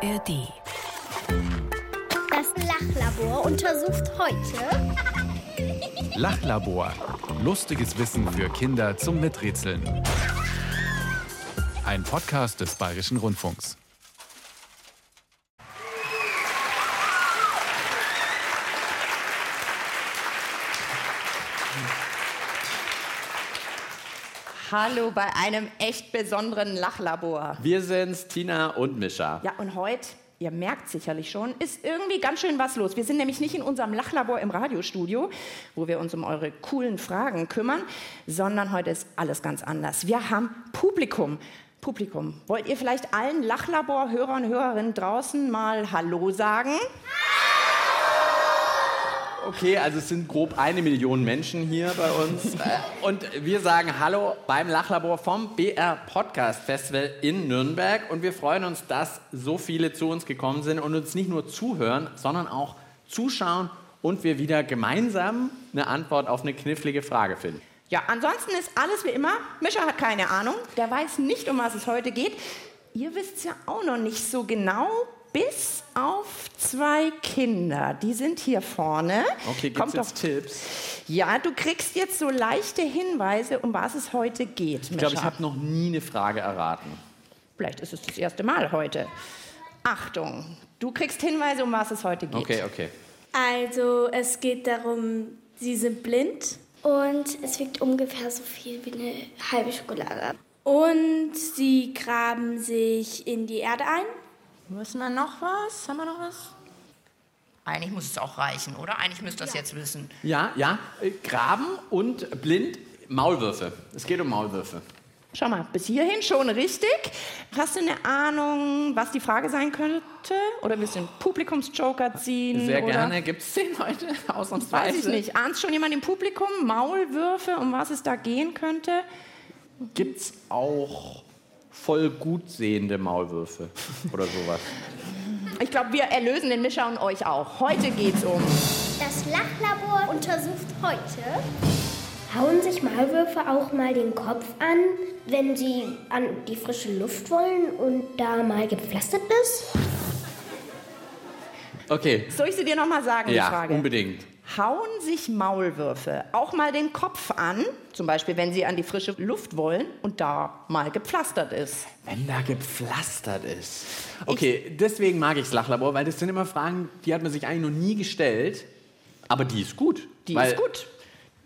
ARD. Das Lachlabor untersucht heute Lachlabor. Lustiges Wissen für Kinder zum Miträtseln. Ein Podcast des Bayerischen Rundfunks. Hallo bei einem echt besonderen Lachlabor. Wir sind's, Tina und Mischa. Ja, und heute, ihr merkt sicherlich schon, ist irgendwie ganz schön was los. Wir sind nämlich nicht in unserem Lachlabor im Radiostudio, wo wir uns um eure coolen Fragen kümmern, sondern heute ist alles ganz anders. Wir haben Publikum. Publikum. Wollt ihr vielleicht allen Lachlabor-Hörern und Hörerinnen draußen mal Hallo sagen? Okay, also es sind grob eine Million Menschen hier bei uns. Und wir sagen Hallo beim Lachlabor vom BR Podcast Festival in Nürnberg. Und wir freuen uns, dass so viele zu uns gekommen sind und uns nicht nur zuhören, sondern auch zuschauen und wir wieder gemeinsam eine Antwort auf eine knifflige Frage finden. Ja, ansonsten ist alles wie immer. Mischa hat keine Ahnung, der weiß nicht, um was es heute geht. Ihr wisst es ja auch noch nicht so genau, bis auf zwei Kinder. Die sind hier vorne. Okay, gibt's Kommt jetzt doch. Tipps? Ja, du kriegst jetzt so leichte Hinweise, um was es heute geht. Ich glaube, ich habe noch nie eine Frage erraten. Vielleicht ist es das erste Mal heute. Achtung, du kriegst Hinweise, um was es heute geht. Okay, okay. Also es geht darum, sie sind blind und es wiegt ungefähr so viel wie eine halbe Schokolade. und sie graben sich in die Erde ein. Müssen wir noch was? Haben wir noch was? Eigentlich muss es auch reichen, oder? Eigentlich müsst ihr das jetzt wissen. Ja, ja. äh, Graben und blind Maulwürfe. Es geht um Maulwürfe. Schau mal, bis hierhin schon richtig. Hast du eine Ahnung, was die Frage sein könnte? Oder willst du einen Publikumsjoker ziehen? Sehr oder? gerne. Gibt es den heute? Ausnahmsweise. Weiß ich nicht. Ahnt schon jemand im Publikum? Maulwürfe, um was es da gehen könnte? Gibt es auch voll gut sehende Maulwürfe oder sowas? Ich glaube, wir erlösen den Mischer und euch auch. Heute geht's um. Das Lachlabor untersucht heute Hauen sich Maulwürfe auch mal den Kopf an, wenn sie an die frische Luft wollen und da mal gepflastert ist? Okay. Soll ich sie dir nochmal sagen, die Ja, Frage? unbedingt. Hauen sich Maulwürfe auch mal den Kopf an, zum Beispiel wenn sie an die frische Luft wollen und da mal gepflastert ist? Wenn da gepflastert ist. Okay, deswegen mag ich das Lachlabor, weil das sind immer Fragen, die hat man sich eigentlich noch nie gestellt. Aber die ist gut. Die ist gut.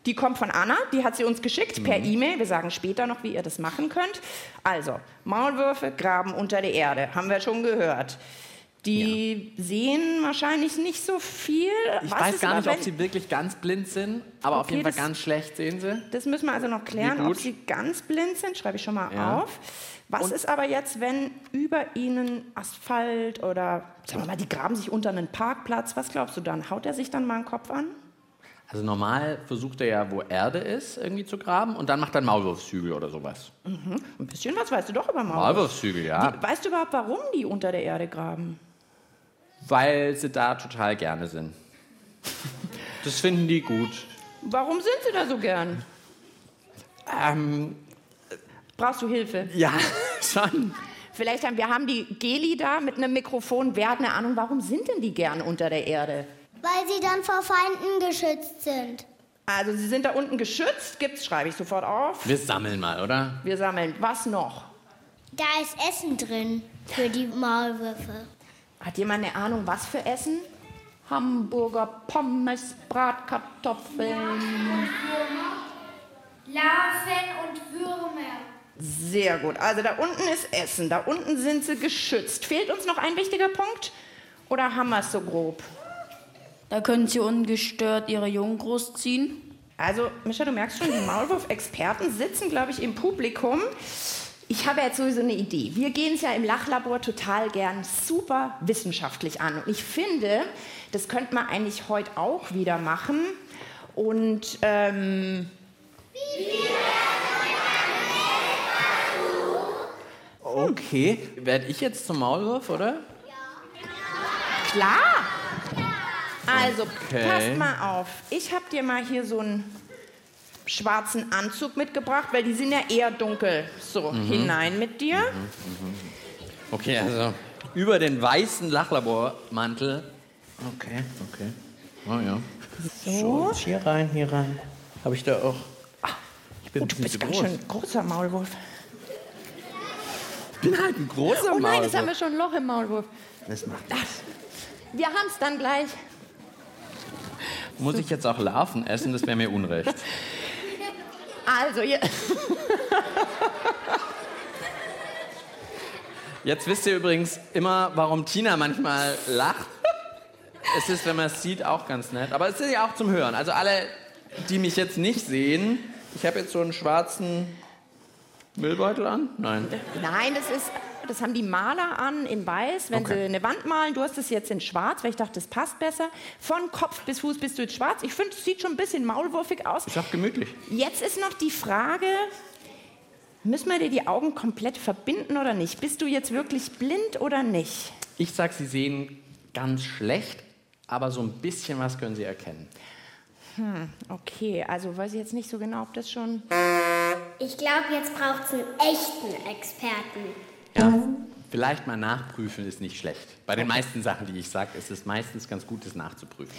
Die kommt von Anna, die hat sie uns geschickt per Mhm. E-Mail. Wir sagen später noch, wie ihr das machen könnt. Also, Maulwürfe graben unter der Erde, haben wir schon gehört. Die sehen wahrscheinlich nicht so viel. Ich Was weiß gar nicht, ob sie wirklich ganz blind sind, aber auf Okay, jeden Fall ganz schlecht sehen sie. Das müssen wir also noch klären, ob sie ganz blind sind. Schreibe ich schon mal Ja. auf. Was ist aber jetzt, wenn über ihnen Asphalt oder, sagen wir mal, die graben sich unter einen Parkplatz? Was glaubst du dann? Haut er sich dann mal den Kopf an? Also normal versucht er ja, wo Erde ist, irgendwie zu graben und dann macht er einen Maulwurfshügel oder sowas. Ein bisschen was weißt du doch über Maulwürfe. Maulwurfshügel, ja. Die, weißt du überhaupt, warum die unter der Erde graben? Weil sie da total gerne sind. Das finden die gut. Warum sind sie da so gern? Ähm, Brauchst du Hilfe? ja, schon. Vielleicht haben wir haben die Geli da mit einem Mikrofon. Wer hat eine Ahnung, warum sind denn die gern unter der Erde? Weil sie dann vor Feinden geschützt sind. Also sie sind da unten geschützt. Gibt's, schreibe ich sofort auf. Wir sammeln mal, oder? Wir sammeln. Was noch? Da ist Essen drin für die Maulwürfe. Hat jemand eine Ahnung, was für Essen? Hamburger Pommes, Bratkartoffeln. Larven und Würmer. Sehr gut. Also da unten ist Essen, da unten sind sie geschützt. Fehlt uns noch ein wichtiger Punkt? Oder haben wir es so grob? Da können sie ungestört ihre Jungen großziehen. Also, Mischa, du merkst schon, die Maulwurf-Experten sitzen, glaube ich, im Publikum. Ich habe jetzt sowieso eine Idee. Wir gehen es ja im Lachlabor total gern super wissenschaftlich an. Und ich finde, das könnte man eigentlich heute auch wieder machen. Und ähm, Okay. Werde ich jetzt zum Maulwurf, oder? klar. Also, Okay. passt mal auf. Ich habe dir mal hier so einen schwarzen Anzug mitgebracht, weil die sind ja eher dunkel. So, hinein mit dir. Okay, also über den weißen Lachlabormantel. Okay, okay. Oh ja. So, jetzt hier rein, hier rein. Habe ich da auch. Ah, ich bin Oh, ein du bist ganz groß. schön großer Maulwurf. Ich bin halt ein großer Oh nein, jetzt haben wir Maulwurf. schon ein Loch im Maulwurf. Das macht Wir haben es dann gleich. Muss ich jetzt auch Larven essen? Das wäre mir unrecht. Also, ihr, Jetzt wisst ihr übrigens immer, warum Tina manchmal lacht. Es ist, wenn man es sieht, auch ganz nett. Aber es ist ja auch zum Hören. Also alle, die mich jetzt nicht sehen, ich habe jetzt so einen schwarzen Müllbeutel an. Nein. nein, das ist, das haben die Maler an in weiß, wenn Okay. sie eine Wand malen. Du hast es jetzt in schwarz, weil ich dachte, das passt besser. Von Kopf bis Fuß bist du jetzt schwarz. Ich finde, es sieht schon ein bisschen maulwurfig aus. Ist auch gemütlich. Jetzt ist noch die Frage, müssen wir dir die Augen komplett verbinden oder nicht? Bist du jetzt wirklich blind oder nicht? Ich sag, sie sehen ganz schlecht, aber so ein bisschen was können sie erkennen. Okay, also weiß ich jetzt nicht so genau, ob das schon... Ich glaube, jetzt braucht es einen echten Experten. Ja, vielleicht mal nachprüfen ist nicht schlecht. Bei den meisten Sachen, die ich sage, ist es meistens ganz gut, das nachzuprüfen.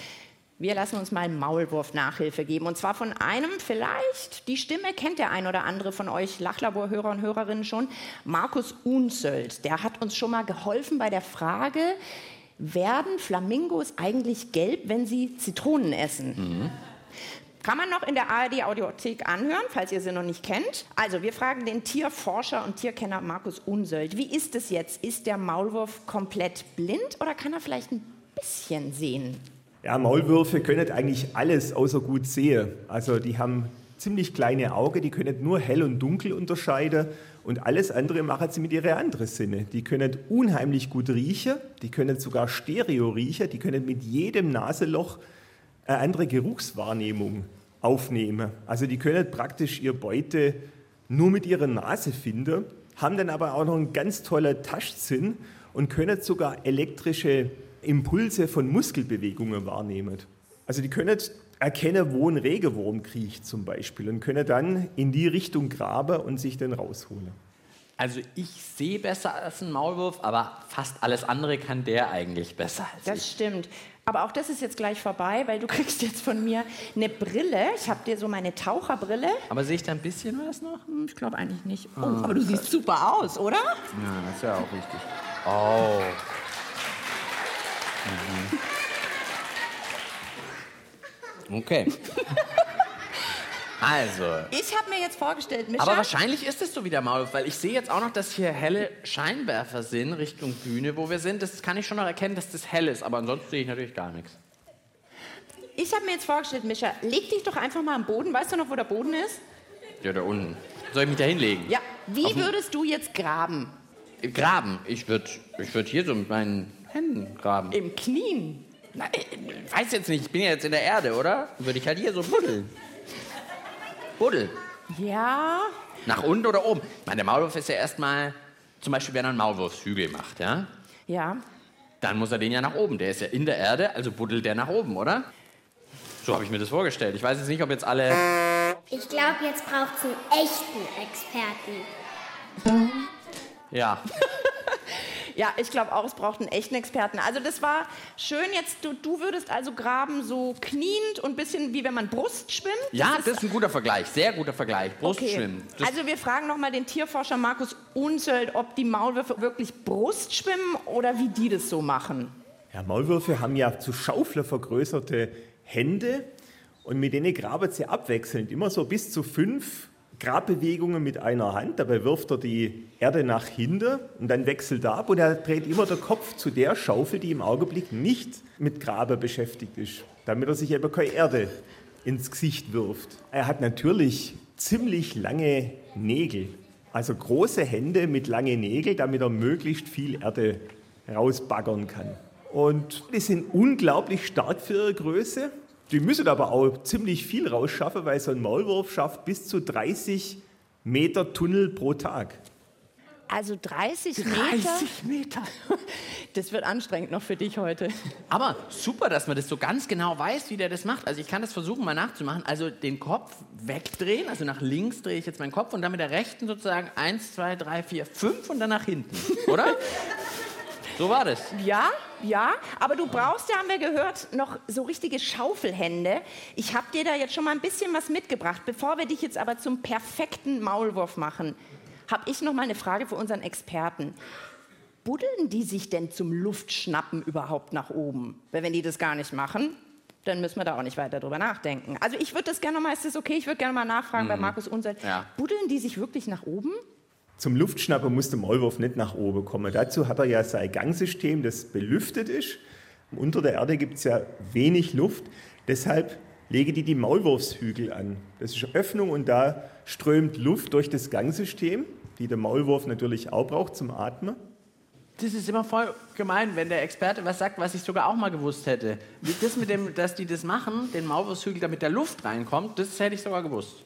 Wir lassen uns mal Maulwurf-Nachhilfe geben. Und zwar von einem, vielleicht, die Stimme kennt der ein oder andere von euch Lachlabor-Hörer und Hörerinnen schon, Markus Unzöld. Der hat uns schon mal geholfen bei der Frage, werden Flamingos eigentlich gelb, wenn sie Zitronen essen? Kann man noch in der ARD-Audiothek anhören, falls ihr sie noch nicht kennt. Also, wir fragen den Tierforscher und Tierkenner Markus Unsöld. Wie ist es jetzt? Ist der Maulwurf komplett blind oder kann er vielleicht ein bisschen sehen? Ja, Maulwürfe können eigentlich alles außer gut sehen. Also die haben ziemlich kleine Augen, die können nur hell und dunkel unterscheiden und alles andere machen sie mit ihren anderen Sinne. Die können unheimlich gut riechen, die können sogar Stereo riechen, die können mit jedem Nasenloch eine andere Geruchswahrnehmung aufnehmen. Also die können praktisch ihr Beute nur mit ihrer Nase finden, haben dann aber auch noch einen ganz tollen Taschsinn und können sogar elektrische Impulse von Muskelbewegungen wahrnehmen. Also die können erkennen, wo ein Regenwurm kriecht zum Beispiel und können dann in die Richtung graben und sich dann rausholen. Also ich sehe besser als ein Maulwurf, aber fast alles andere kann der eigentlich besser als Das ich. stimmt. Aber auch das ist jetzt gleich vorbei, weil du kriegst jetzt von mir eine Brille. Ich habe dir so meine Taucherbrille. Aber sehe ich da ein bisschen was noch? Hm, Ich glaube eigentlich nicht. Oh, aber du siehst super aus, oder? Ja, das ist ja auch richtig. Oh. Mhm. Okay. Also, Ich habe mir jetzt vorgestellt, Mischa. aber wahrscheinlich ist es so wie der Maulwurf, weil ich sehe jetzt auch noch, dass hier helle Scheinwerfer sind Richtung Bühne, wo wir sind. Das kann ich schon noch erkennen, dass das hell ist, aber ansonsten sehe ich natürlich gar nichts. ich habe mir jetzt vorgestellt, Mischa, leg dich doch einfach mal am Boden. Weißt du noch, wo der Boden ist? Ja, da unten. Soll ich mich da hinlegen? Ja. Wie Auf würdest du jetzt graben? Graben. Ich würde ich würd hier so mit meinen Händen graben. Im Knien. Nein, ich weiß jetzt nicht, ich bin ja jetzt in der Erde, oder? Würde ich halt hier so buddeln. Buddel. Ja. Nach unten oder oben? Ich meine, der Maulwurf ist ja erstmal, zum Beispiel, wenn er einen Maulwurfshügel macht, ja? Ja. Dann muss er den ja nach oben. Der ist ja in der Erde, also buddelt der nach oben, oder? So habe ich mir das vorgestellt. Ich weiß jetzt nicht, ob jetzt alle. Ich glaube, jetzt braucht es einen echten Experten. Ja. Ja, ich glaube auch, es braucht einen echten Experten. Also das war schön jetzt, du, du würdest also graben so kniend und ein bisschen wie wenn man Brust schwimmt. Ja, das ist ein guter Vergleich. Sehr guter Vergleich. Brustschwimmen. Das, Also wir fragen nochmal den Tierforscher Markus Unzöld, ob die Maulwürfe wirklich Brust schwimmen oder wie die das so machen. Ja, Maulwürfe haben ja zu Schaufeln vergrößerte Hände und mit denen graben sie abwechselnd immer so bis zu fünf Grabbewegungen mit einer Hand. Dabei wirft er die Erde nach hinten und dann wechselt er ab und er dreht immer den Kopf zu der Schaufel, die im Augenblick nicht mit Graben beschäftigt ist, damit er sich eben keine Erde ins Gesicht wirft. Er hat natürlich ziemlich lange Nägel, also große Hände mit langen Nägeln, damit er möglichst viel Erde rausbaggern kann. Und die sind unglaublich stark für ihre Größe. Die müssen aber auch ziemlich viel rausschaffen, weil so ein Maulwurf schafft bis zu 30 Meter Tunnel pro Tag. Also 30, Meter. 30 Meter. Das wird anstrengend noch für dich heute. Aber super, dass man das so ganz genau weiß, wie der das macht. Also ich kann das versuchen mal nachzumachen. Also den Kopf wegdrehen, also nach links drehe ich jetzt meinen Kopf und dann mit der rechten sozusagen eins, zwei, drei, vier, fünf und dann nach hinten, oder? So war das. Ja, ja, aber du brauchst ja, haben wir gehört, noch so richtige Schaufelhände. Ich habe dir da jetzt schon mal ein bisschen was mitgebracht. Bevor wir dich jetzt aber zum perfekten Maulwurf machen, habe ich noch mal eine Frage für unseren Experten. Buddeln die sich denn zum Luftschnappen überhaupt nach oben? Weil wenn die das gar nicht machen, dann müssen wir da auch nicht weiter drüber nachdenken. Also ich würde das gerne mal, ist das okay? Ich würde gerne mal nachfragen bei Markus Unselt. Ja. Buddeln die sich wirklich nach oben? Zum Luftschnapper muss der Maulwurf nicht nach oben kommen. Dazu hat er ja sein Gangsystem, das belüftet ist. Unter der Erde gibt es ja wenig Luft. Deshalb lege die die Maulwurfshügel an. Das ist eine Öffnung und da strömt Luft durch das Gangsystem, die der Maulwurf natürlich auch braucht zum Atmen. Das ist immer voll gemein, wenn der Experte was sagt, was ich sogar auch mal gewusst hätte. Das mit dem, dass die das machen, den Maulwurfshügel, damit der Luft reinkommt, das hätte ich sogar gewusst.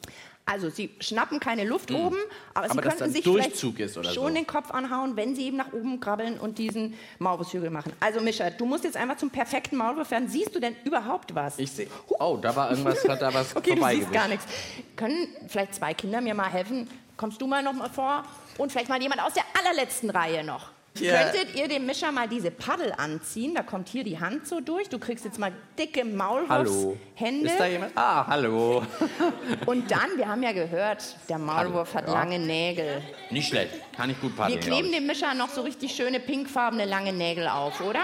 Also sie schnappen keine Luft oben, aber, sie. Aber dass könnten sich vielleicht schon so. den Kopf anhauen, wenn sie eben nach oben krabbeln und diesen Maulwurfshügel machen. Also Mischa, du musst jetzt einmal zum perfekten Maulwurf werden. Siehst du denn überhaupt was? Ich sehe. Oh, da war irgendwas, hat da was okay, du siehst gar nichts. Können vielleicht zwei Kinder mir mal helfen? Kommst du mal noch mal vor? Und vielleicht mal jemand aus der allerletzten Reihe noch. Ja. Könntet ihr dem Mischer mal diese Paddel anziehen? Da kommt hier die Hand so durch. Du kriegst jetzt mal dicke. Maulwurfshände. Ist da jemand? Ah, hallo. Und dann, wir haben ja gehört, der Maulwurf hat Ja. lange Nägel. Nicht schlecht. Kann ich gut Wir paddeln. kleben glaub dem Mischer noch so richtig schöne pinkfarbene lange Nägel auf, oder?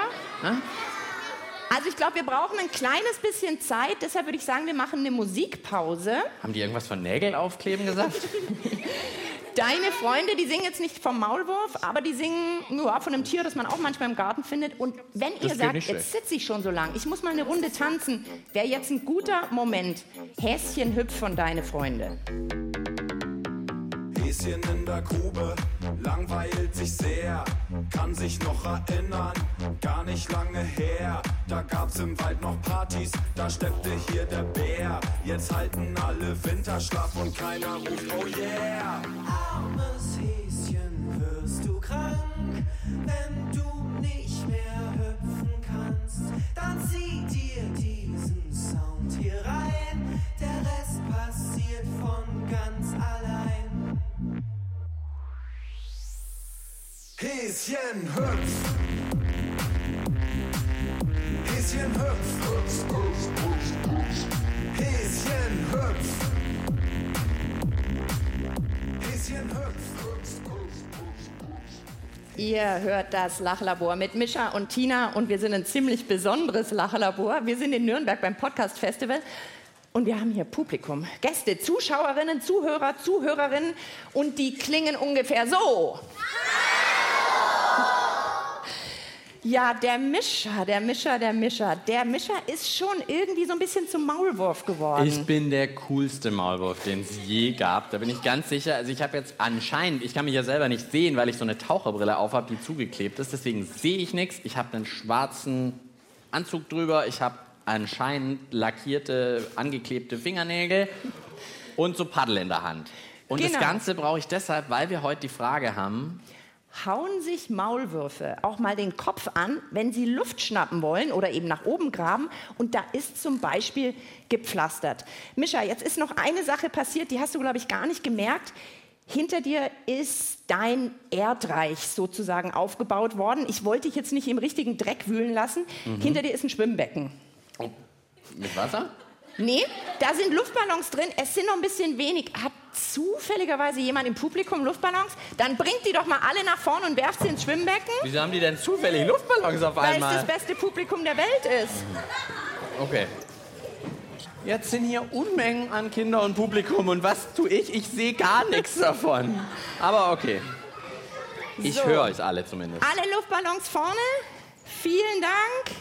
Also ich glaube, wir brauchen ein kleines bisschen Zeit. Deshalb würde ich sagen, wir machen eine Musikpause. Haben die irgendwas von Nägel aufkleben gesagt? Deine Freunde, die singen jetzt nicht vom Maulwurf, aber die singen ja, von einem Tier, das man auch manchmal im Garten findet. Und wenn ihr sagt, jetzt sitze ich schon so lang, ich muss mal eine Runde tanzen, wäre jetzt ein guter Moment. Häschen hüpf von deine Freunde. Häschen in der Grube, langweilt sich sehr, kann sich noch erinnern, gar nicht lange her. Da gab's im Wald noch Partys, da steppte hier der Bär. Jetzt halten alle Winterschlaf und keiner ruft oh yeah. Häschen hüpf. Häschen hüpf. Häschen hüpf. Häschen hüpf. Ihr hört das Lachlabor mit Mischa und Tina und wir sind ein ziemlich besonderes Lachlabor. Wir sind in Nürnberg beim Podcast Festival und wir haben hier Publikum, Gäste, Zuschauerinnen, Zuhörer, Zuhörerinnen und die klingen ungefähr so. Ja, der Mischer, der Mischer, der Mischer. Der Mischer ist schon irgendwie so ein bisschen zum Maulwurf geworden. Ich bin der coolste Maulwurf, den es je gab. Da bin ich ganz sicher. Also ich habe jetzt anscheinend, ich kann mich ja selber nicht sehen, weil ich so eine Taucherbrille auf habe, die zugeklebt ist. Deswegen sehe ich nichts. Ich habe einen schwarzen Anzug drüber. Ich habe anscheinend lackierte, angeklebte Fingernägel und so Paddel in der Hand. Und Genau. das Ganze brauche ich deshalb, weil wir heute die Frage haben, hauen sich Maulwürfe auch mal den Kopf an, wenn sie Luft schnappen wollen oder eben nach oben graben. Und da ist zum Beispiel gepflastert. Mischa, jetzt ist noch eine Sache passiert, die hast du, glaube ich, gar nicht gemerkt. Hinter dir ist dein Erdreich sozusagen aufgebaut worden. Ich wollte dich jetzt nicht im richtigen Dreck wühlen lassen. Hinter dir ist ein Schwimmbecken. oh, mit Wasser? Nee, da sind Luftballons drin. Es sind noch ein bisschen wenig. Hat zufälligerweise jemand im Publikum Luftballons? Dann bringt die doch mal alle nach vorne und werft sie ins Schwimmbecken. Wieso haben die denn zufällig Luftballons auf Weil es einmal? das beste Publikum der Welt ist. Okay. Jetzt sind hier Unmengen an Kinder und Publikum und was tue ich? Ich sehe gar nichts davon. Aber okay. Ich So. höre euch alle zumindest. Alle Luftballons vorne. Vielen Dank.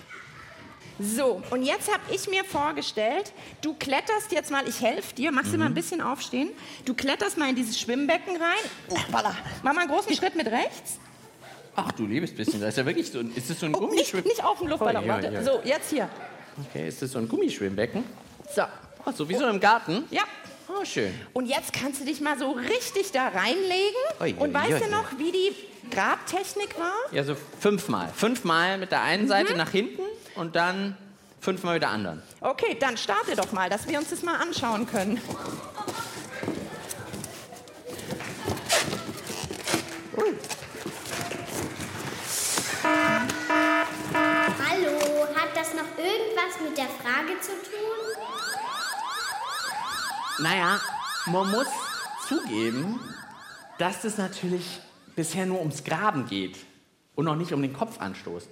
So, und jetzt habe ich mir vorgestellt, du kletterst jetzt mal, ich helfe dir, machst du Mhm. mal ein bisschen aufstehen. Du kletterst mal in dieses Schwimmbecken rein. Hoppala. Mach mal einen großen Schritt mit rechts. Ach du liebes bisschen, da ist ja wirklich so ein, ist das so ein Oh, nicht, Gummischwimm... nicht auf dem Luftballon. Oh, ja, Warte. ja. So, jetzt hier. Okay, ist das so ein Gummischwimmbecken? So. Oh, so wie so im Garten? Ja. Oh, schön. Und jetzt kannst du dich mal so richtig da reinlegen. Ui, und ui, weißt ui. du noch, wie die Grabtechnik war? Ja, so fünfmal. Fünfmal mit der einen Seite nach hinten und dann fünfmal wieder anderen. Okay, dann starte doch mal, dass wir uns das mal anschauen können. Uh. Hallo, hat das noch irgendwas mit der Frage zu tun? Naja, man muss zugeben, dass es natürlich bisher nur ums Graben geht und noch nicht um den Kopf anstoßen.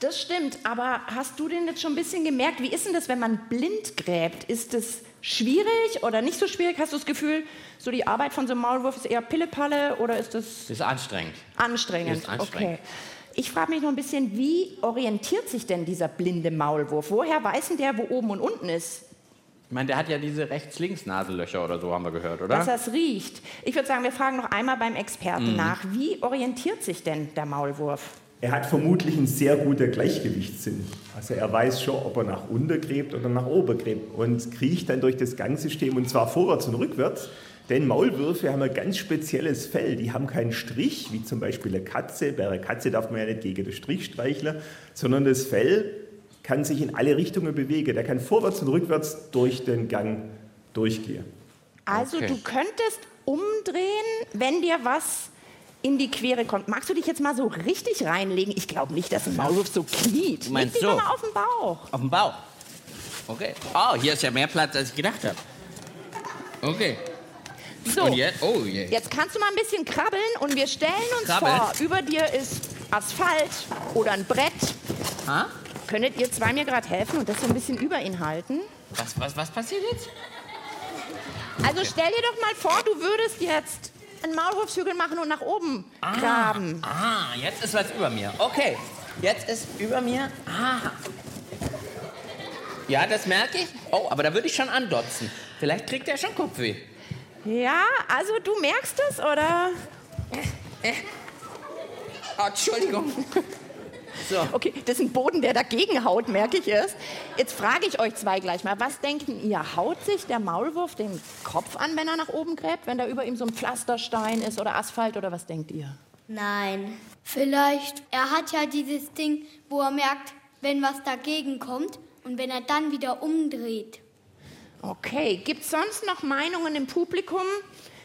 Das stimmt, aber hast du denn jetzt schon ein bisschen gemerkt, wie ist denn das, wenn man blind gräbt? Ist das schwierig oder nicht so schwierig? Hast du das Gefühl, so die Arbeit von so einem Maulwurf ist eher Pillepalle oder ist das Das ist anstrengend. anstrengend? Ist anstrengend. Okay. Ich frage mich noch ein bisschen, wie orientiert sich denn dieser blinde Maulwurf? Woher weiß denn der, wo oben und unten ist? Ich meine, der hat ja diese Rechts-Links-Nasellöcher oder so, haben wir gehört, oder? Dass es riecht. Ich würde sagen, wir fragen noch einmal beim Experten Mhm. nach. Wie orientiert sich denn der Maulwurf? Er hat vermutlich einen sehr guten Gleichgewichtssinn. Also er weiß schon, ob er nach unten gräbt oder nach oben gräbt und kriecht dann durch das Gangsystem und zwar vorwärts und rückwärts. Denn Maulwürfe haben ein ganz spezielles Fell. Die haben keinen Strich, wie zum Beispiel eine Katze. Bei einer Katze darf man ja nicht gegen den Strich streicheln, sondern das Fell kann sich in alle Richtungen bewegen. Der kann vorwärts und rückwärts durch den Gang durchgehen. Also Okay. du könntest umdrehen, wenn dir was in die Quere kommt. Magst du dich jetzt mal so richtig reinlegen? Ich glaube nicht, dass ein Maulwurf so kniet. Du meinst Leg dich so? mal auf den Bauch. Auf dem Bauch. Okay. Oh, hier ist ja mehr Platz, als ich gedacht habe. Okay. So. Und jetzt? Oh je. Jetzt kannst du mal ein bisschen krabbeln und wir stellen uns Krabbeln? vor, über dir ist Asphalt oder ein Brett. Könntet ihr zwei mir gerade helfen und das so ein bisschen über ihn halten? Was, was, was passiert jetzt? Also stell dir doch mal vor, du würdest jetzt einen Maulwurfshügel machen und nach oben graben. Ah, jetzt ist was über mir. Okay. Jetzt ist über mir. Ah. Ja, das merke ich. Oh, aber da würde ich schon andotzen. Vielleicht kriegt er schon Kopfweh. Ja, also du merkst es, oder? Oh, Entschuldigung. So. Okay, das ist ein Boden, der dagegen haut, merke ich erst. Jetzt frage ich euch zwei gleich mal, was denken ihr? Haut sich der Maulwurf den Kopf an, wenn er nach oben gräbt, wenn da über ihm so ein Pflasterstein ist oder Asphalt oder was denkt ihr? Nein. Vielleicht. Er hat ja dieses Ding, wo er merkt, wenn was dagegen kommt und wenn er dann wieder umdreht. Okay, gibt es sonst noch Meinungen im Publikum?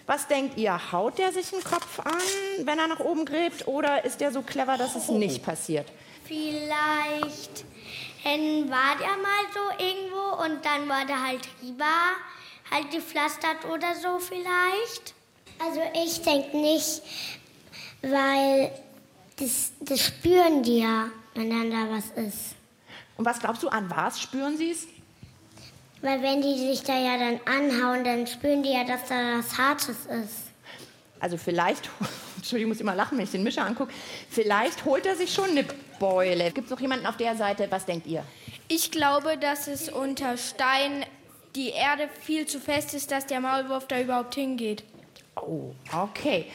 Was denkt ihr? Haut der sich den Kopf an, wenn er nach oben gräbt, oder ist der so clever, dass es nicht passiert? Vielleicht ähm, war der mal so irgendwo und dann war der halt rüber, halt gepflastert oder so vielleicht. Also ich denke nicht, weil das, das spüren die ja, wenn dann da was ist. Und was glaubst du, an was spüren sie es? Weil wenn die sich da ja dann anhauen, dann spüren die ja, dass da was Hartes ist. Also vielleicht, Entschuldigung, ich muss immer lachen, wenn ich den Mischer angucke, vielleicht holt er sich schon eine Beule. Gibt es noch jemanden auf der Seite? Was denkt ihr? Ich glaube, dass es unter Stein die Erde viel zu fest ist, dass der Maulwurf da überhaupt hingeht. Oh, okay.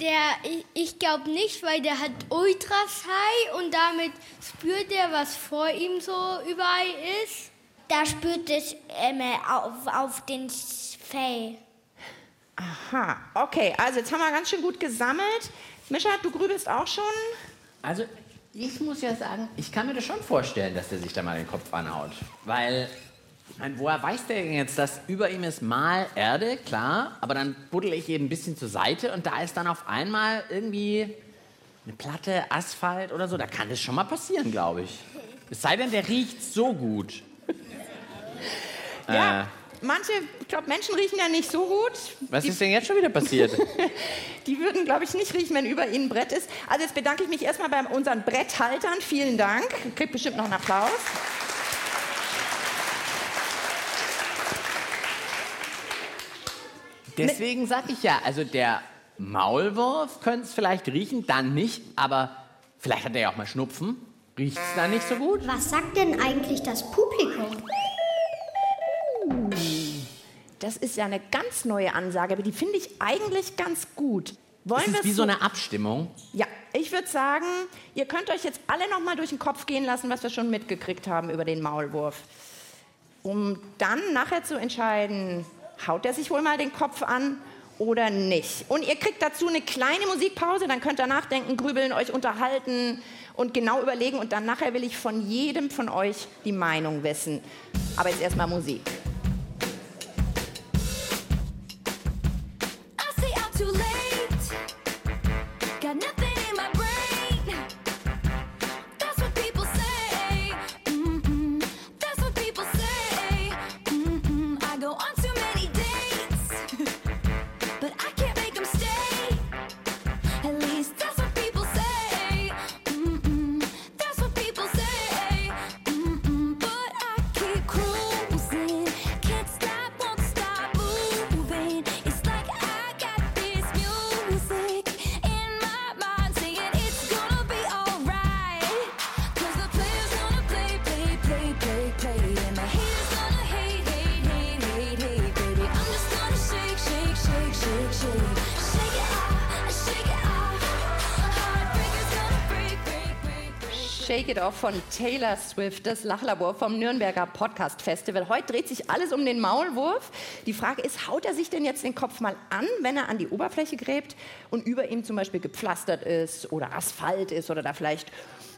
Der, ich, ich glaube nicht, weil der hat Ultras High und damit spürt er, was vor ihm so überall ist. Da spürt es ähm, auf, auf den Fell. Aha, okay. Also jetzt haben wir ganz schön gut gesammelt. Mischa, du grübelst auch schon? Also, ich muss ja sagen, ich kann mir das schon vorstellen, dass der sich da mal den Kopf anhaut. Weil, ich mein, woher weiß der denn jetzt, dass über ihm ist mal Erde, klar, aber dann buddel ich eben ein bisschen zur Seite und da ist dann auf einmal irgendwie eine Platte, Asphalt oder so. Da kann das schon mal passieren, glaube ich. Es sei denn, der riecht so gut. Ja. Äh, Manche, ich glaube, Menschen riechen ja nicht so gut. was Die- ist denn jetzt schon wieder passiert? Die würden, glaube ich, nicht riechen, wenn über ihnen ein Brett ist. Also jetzt bedanke ich mich erstmal bei unseren Bretthaltern. Vielen Dank. Kriegt bestimmt noch einen Applaus. Deswegen sag ich ja, also der Maulwurf könnte es vielleicht riechen, dann nicht, aber vielleicht hat er ja auch mal Schnupfen. Riecht es da nicht so gut? Was sagt denn eigentlich das Publikum? Das ist ja eine ganz neue Ansage, aber die finde ich eigentlich ganz gut. Wollen ist wie so eine Abstimmung. Ja, ich würde sagen, ihr könnt euch jetzt alle noch mal durch den Kopf gehen lassen, was wir schon mitgekriegt haben über den Maulwurf. Um dann nachher zu entscheiden, haut er sich wohl mal den Kopf an oder nicht. Und ihr kriegt dazu eine kleine Musikpause, dann könnt ihr nachdenken, grübeln, euch unterhalten und genau überlegen. Und dann nachher will ich von jedem von euch die Meinung wissen. Aber jetzt erstmal Musik. Shake It Off von Taylor Swift, das Lachlabor vom Nürnberger Podcast Festival. Heute dreht sich alles um den Maulwurf. Die Frage ist, haut er sich denn jetzt den Kopf mal an, wenn er an die Oberfläche gräbt und über ihm zum Beispiel gepflastert ist oder Asphalt ist oder da vielleicht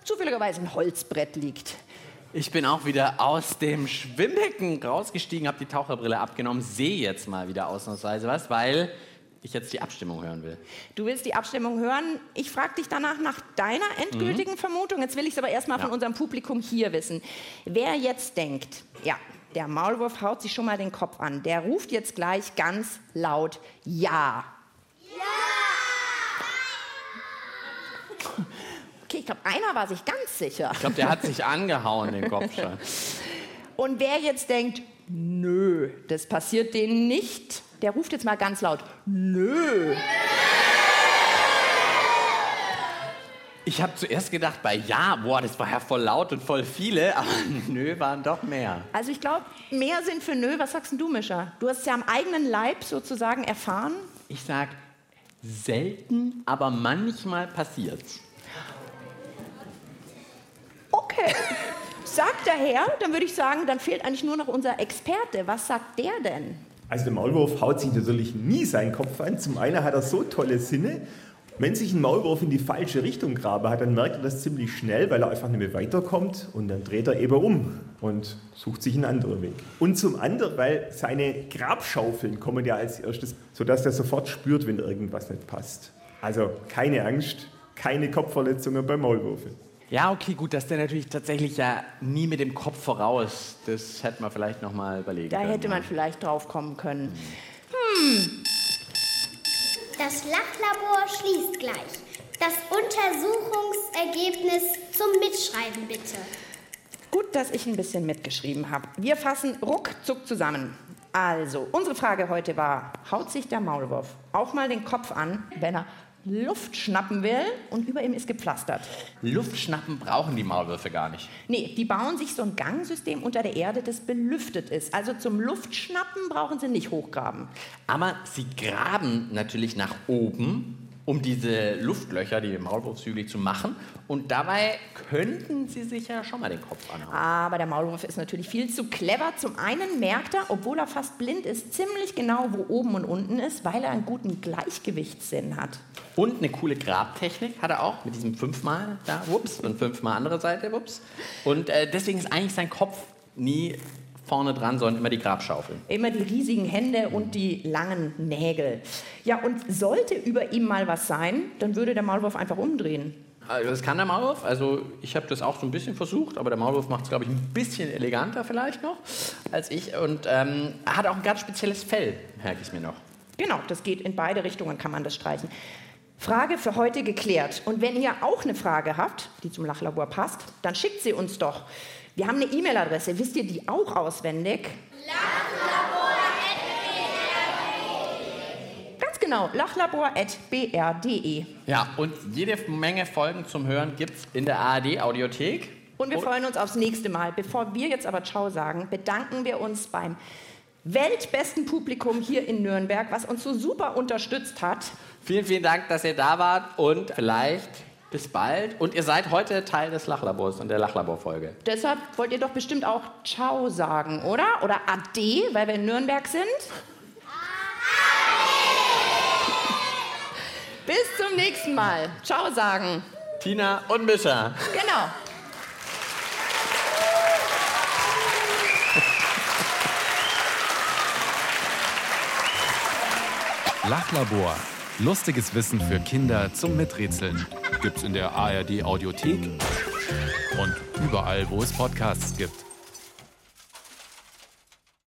zufälligerweise ein Holzbrett liegt? Ich bin auch wieder aus dem Schwimmbecken rausgestiegen, habe die Taucherbrille abgenommen, sehe jetzt mal wieder ausnahmsweise was, weil ich jetzt die Abstimmung hören will. Du willst die Abstimmung hören. Ich frage dich danach nach deiner endgültigen Mhm. Vermutung. Jetzt will ich es aber erstmal von Ja. unserem Publikum hier wissen. Wer jetzt denkt, ja, der Maulwurf haut sich schon mal den Kopf an, der ruft jetzt gleich ganz laut Ja. Okay, ich glaube, einer war sich ganz sicher. Ich glaube, der hat sich angehauen, den Kopf schon. Und wer jetzt denkt, nö, das passiert denen nicht, der ruft jetzt mal ganz laut, nö. Ich habe zuerst gedacht, bei Ja, boah, das war ja voll laut und voll viele, aber nö, waren doch mehr. Also ich glaube, mehr sind für nö. Was sagst denn du, Mischa? Du hast es ja am eigenen Leib sozusagen erfahren. Ich sag, selten, aber manchmal passiert's. Okay. Sagt der Herr, dann würde ich sagen, dann fehlt eigentlich nur noch unser Experte. Was sagt der denn? Also der Maulwurf haut sich natürlich nie seinen Kopf an. Zum einen hat er so tolle Sinne. Wenn sich ein Maulwurf in die falsche Richtung grabe hat, dann merkt er das ziemlich schnell, weil er einfach nicht mehr weiterkommt und dann dreht er eben um und sucht sich einen anderen Weg. Und zum anderen, weil seine Grabschaufeln kommen ja als erstes, sodass er sofort spürt, wenn irgendwas nicht passt. Also keine Angst, keine Kopfverletzungen beim Maulwurfen. Ja, okay, gut, dass der natürlich tatsächlich ja nie mit dem Kopf voraus. Das hätte man vielleicht noch mal überlegen Da können. hätte man vielleicht drauf kommen können. Das Lachlabor schließt gleich. Das Untersuchungsergebnis zum Mitschreiben bitte. Gut, dass ich ein bisschen mitgeschrieben habe. Wir fassen ruckzuck zusammen. Also, unsere Frage heute war, haut sich der Maulwurf auch mal den Kopf an, wenn er Luft schnappen will und über ihm ist gepflastert? Luftschnappen brauchen die Maulwürfe gar nicht. Nee, die bauen sich so ein Gangsystem unter der Erde, das belüftet ist. Also zum Luftschnappen brauchen sie nicht hochgraben. Aber sie graben natürlich nach oben, um diese Luftlöcher, die Maulwurfshügel zu machen. Und dabei könnten sie sich ja schon mal den Kopf anhauen. Aber der Maulwurf ist natürlich viel zu clever. Zum einen merkt er, obwohl er fast blind ist, ziemlich genau, wo oben und unten ist, weil er einen guten Gleichgewichtssinn hat. Und eine coole Grabtechnik hat er auch mit diesem fünfmal da, wups, und fünfmal andere Seite, wups. Und äh, deswegen ist eigentlich sein Kopf nie vorne dran, sondern immer die Grabschaufel. Immer die riesigen Hände und die langen Nägel. Ja, und sollte über ihm mal was sein, dann würde der Maulwurf einfach umdrehen. Also das kann der Maulwurf. Also ich habe das auch so ein bisschen versucht, aber der Maulwurf macht es, glaube ich, ein bisschen eleganter vielleicht noch als ich. Und ähm, hat auch ein ganz spezielles Fell, merke ich mir noch. Genau, das geht in beide Richtungen, kann man das streichen. Frage für heute geklärt. Und wenn ihr auch eine Frage habt, die zum Lachlabor passt, dann schickt sie uns doch. Wir haben eine E-Mail-Adresse. Wisst ihr die auch auswendig? Ganz genau, lachlabor.br.de. Ja, und jede Menge Folgen zum Hören gibt es in der ARD-Audiothek. Und wir freuen uns aufs nächste Mal. Bevor wir jetzt aber Ciao sagen, bedanken wir uns beim weltbesten Publikum hier in Nürnberg, was uns so super unterstützt hat. Vielen, vielen Dank, dass ihr da wart und vielleicht bis bald. Und ihr seid heute Teil des Lachlabors und der Lachlabor-Folge. Deshalb wollt ihr doch bestimmt auch Ciao sagen, oder? Oder Ade, weil wir in Nürnberg sind? Bis zum nächsten Mal. Ciao sagen. Tina und Mischa. Genau. Lachlabor. Lustiges Wissen für Kinder zum Miträtseln. Gibt's in der ARD Audiothek und überall, wo es Podcasts gibt.